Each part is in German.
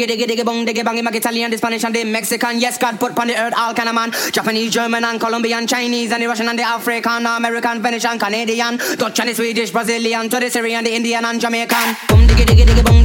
diggy diggy diggy bong diggy bang my Italian, the Spanish and the Mexican. Yes, God put on the earth all kind of man. Japanese, German and Colombian, Chinese and the Russian and the African, American, Venetian, Canadian, Dutch and the Swedish, Brazilian, to the Syrian, the Indian and Jamaican. Boom diggy diggy diggy bong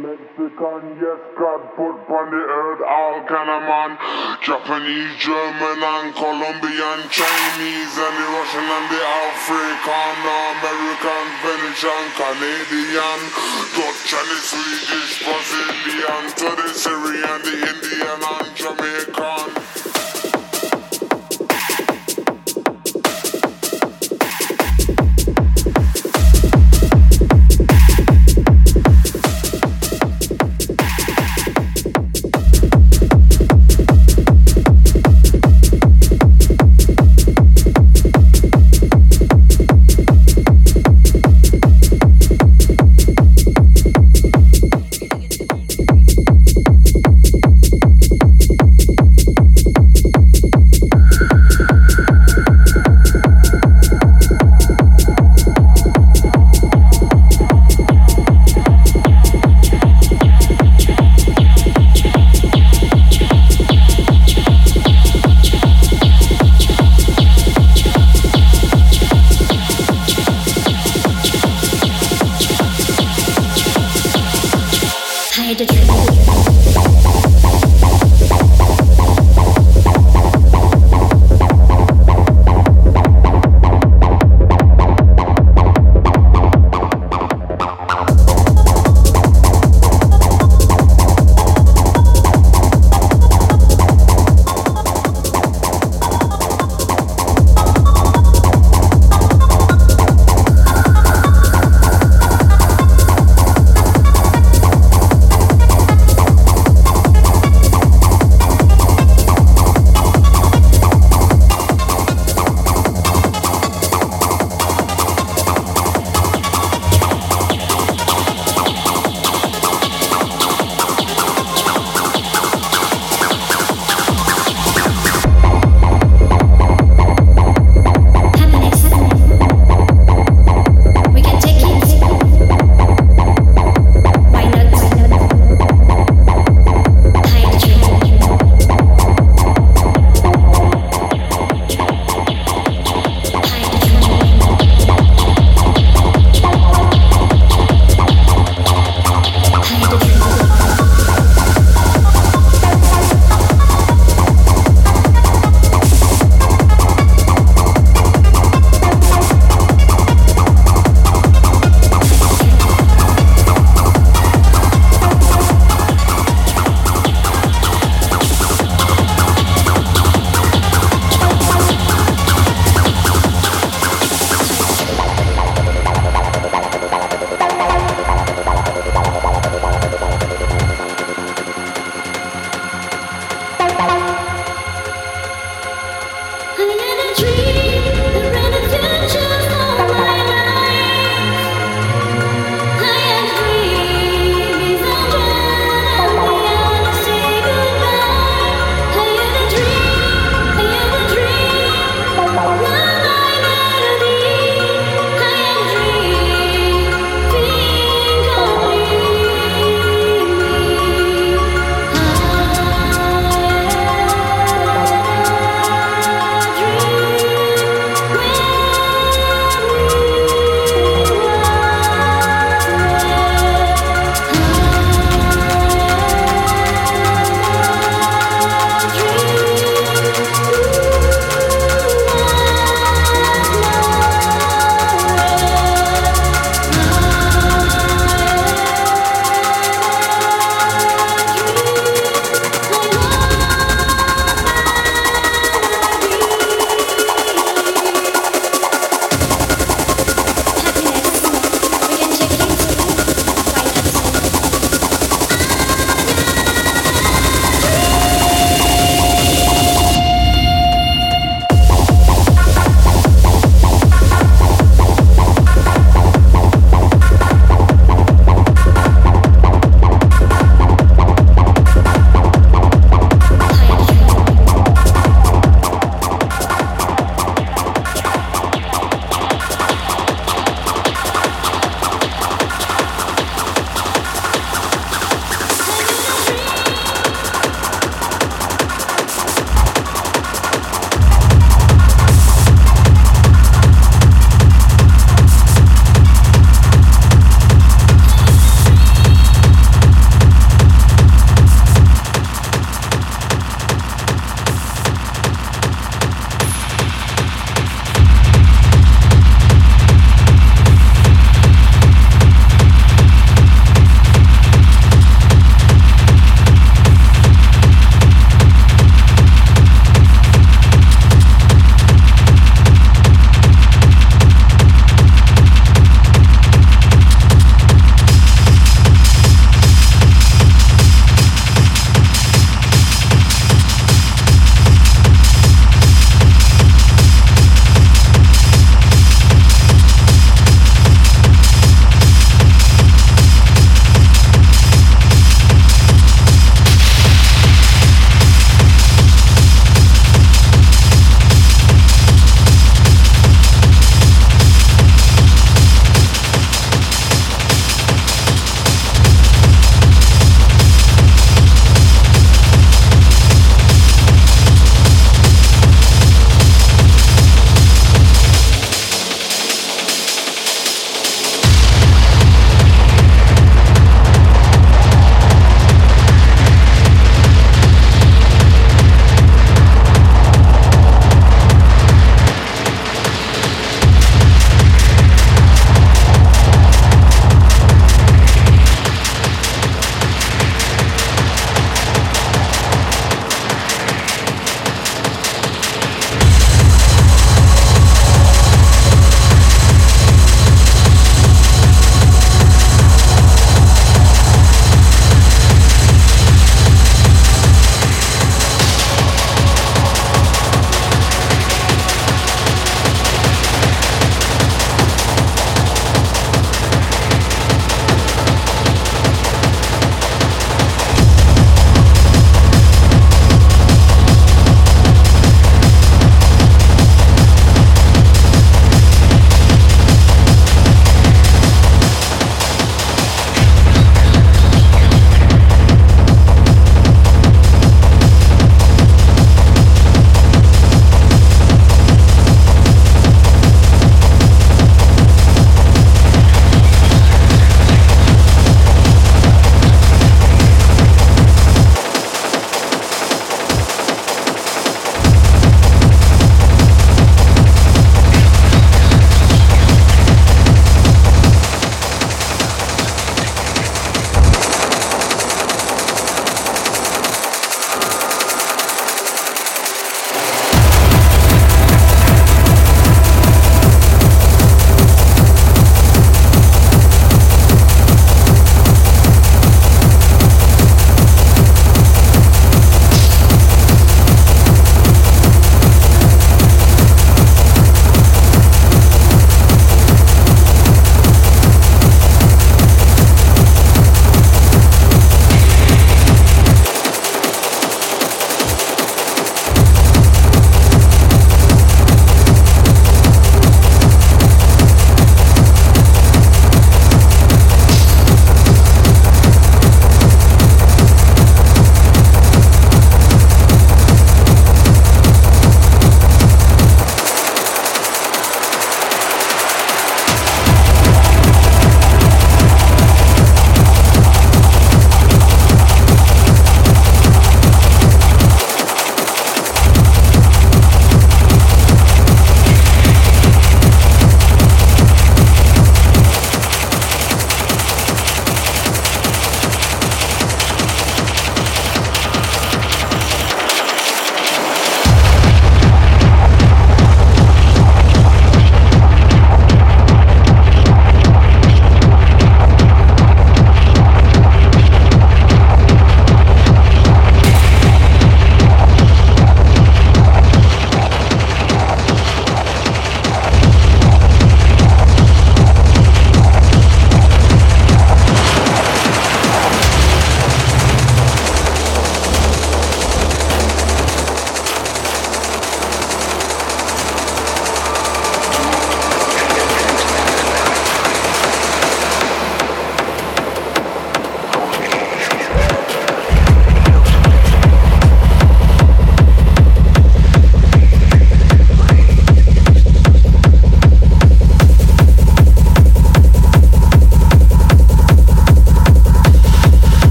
Mexican, yes, God put on the earth all kind of man. Japanese, German, and Colombian, Chinese, and the Russian, and the African, American, Venetian, Canadian, Dutch, and the Swedish, Brazilian, to the Syrian, the Indian, and Jamaican.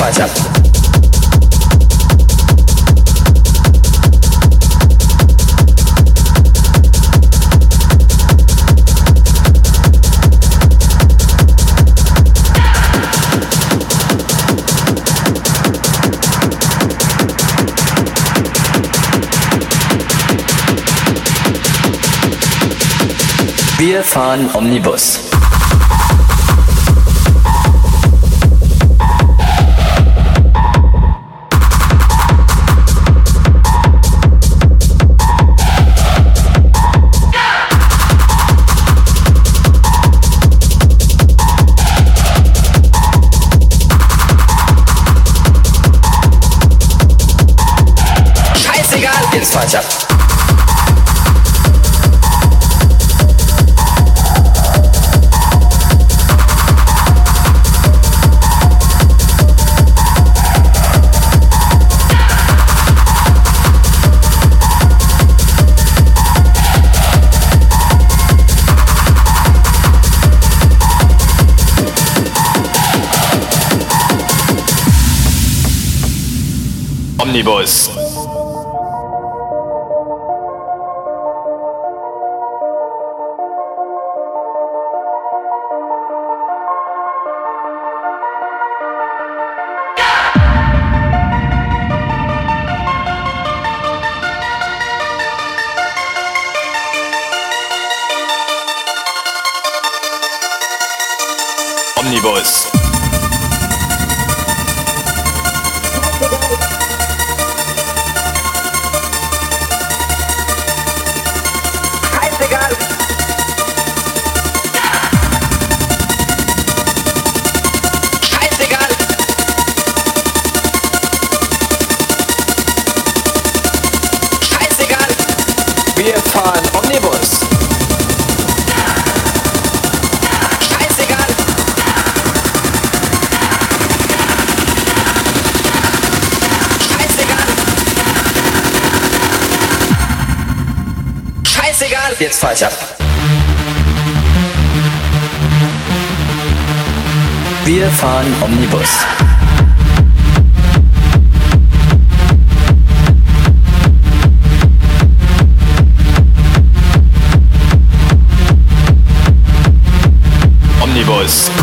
Weiter. Wir fahren Omnibus. 옴니버스 옴니버스 Jetzt weiter. Wir fahren Omnibus. Omnibus.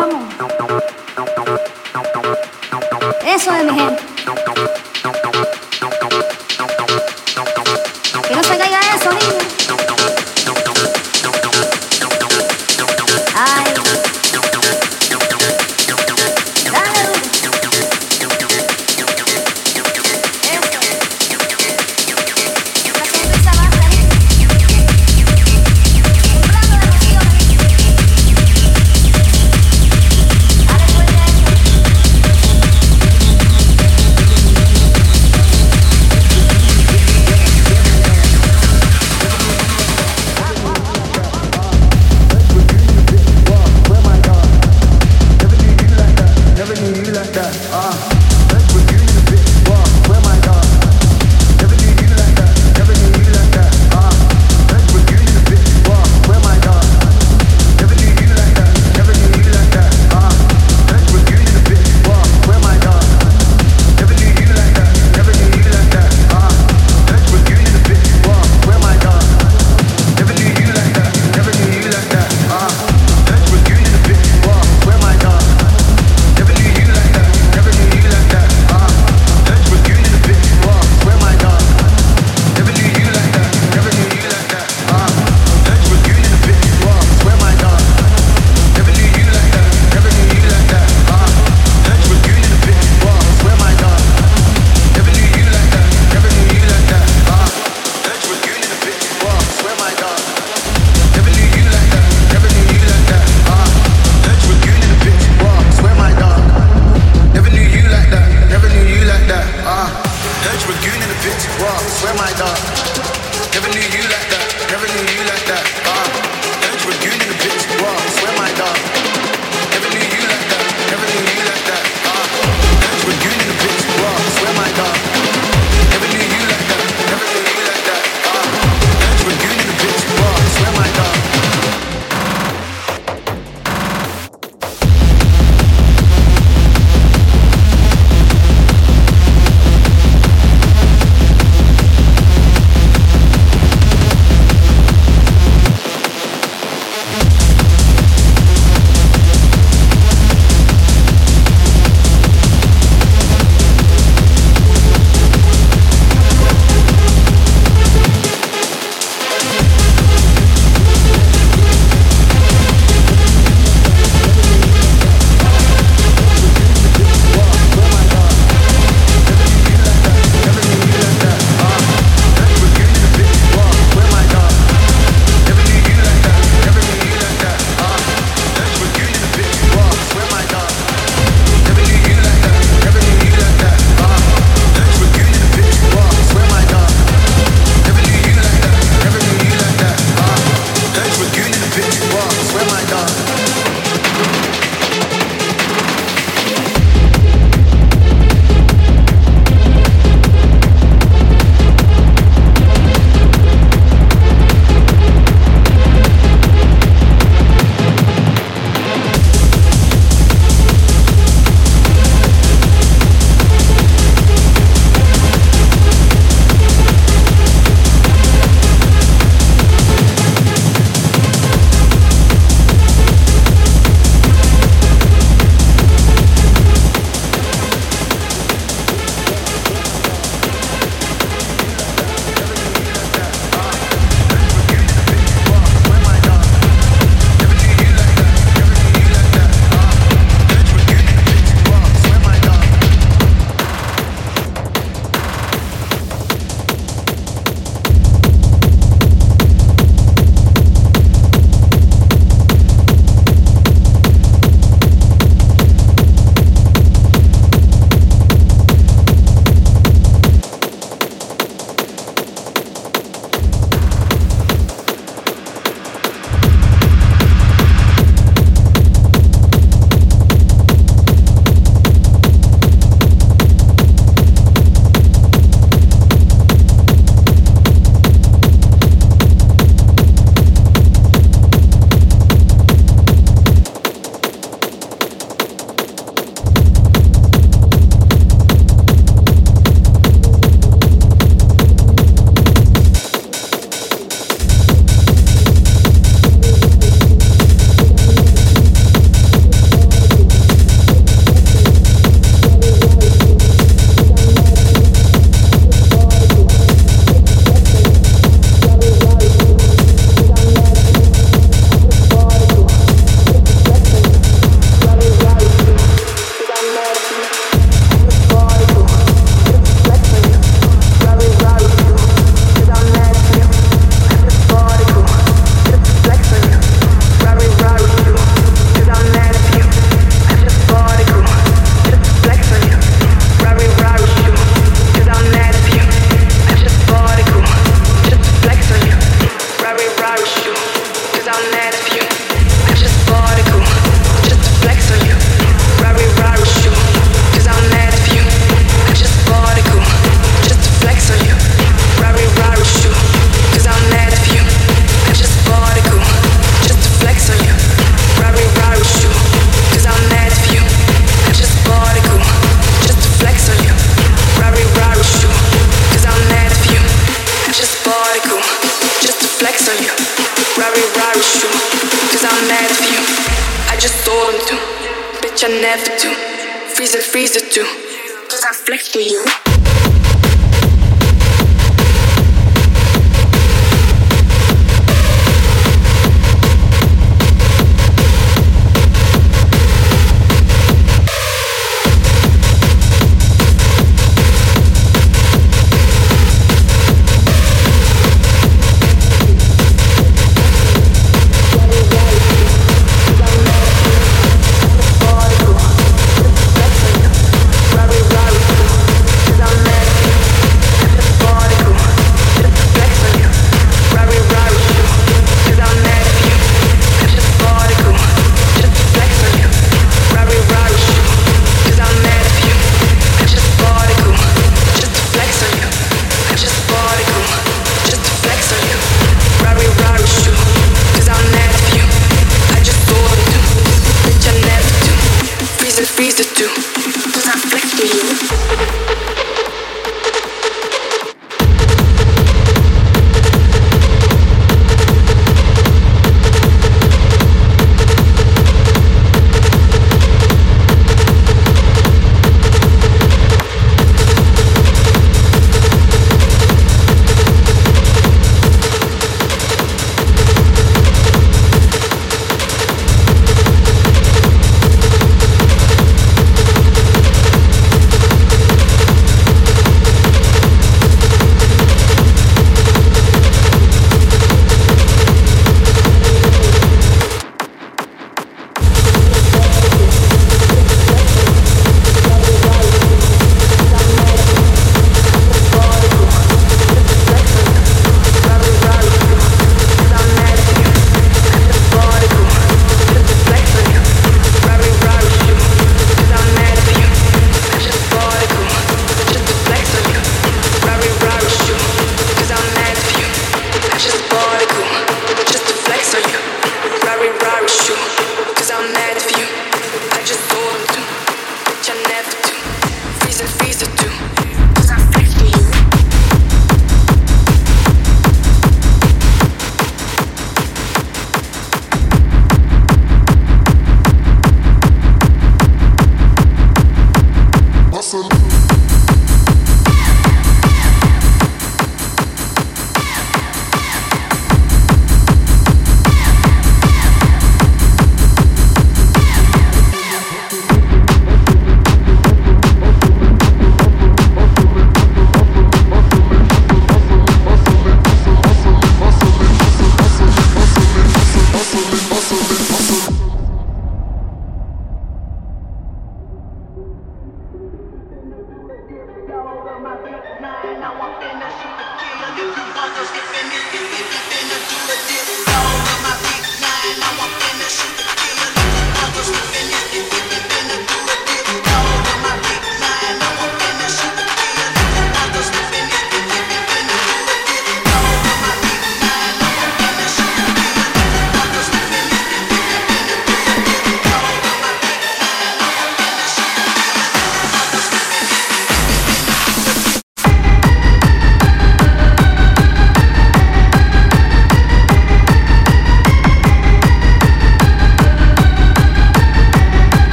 Vamos. Eso es mi gente.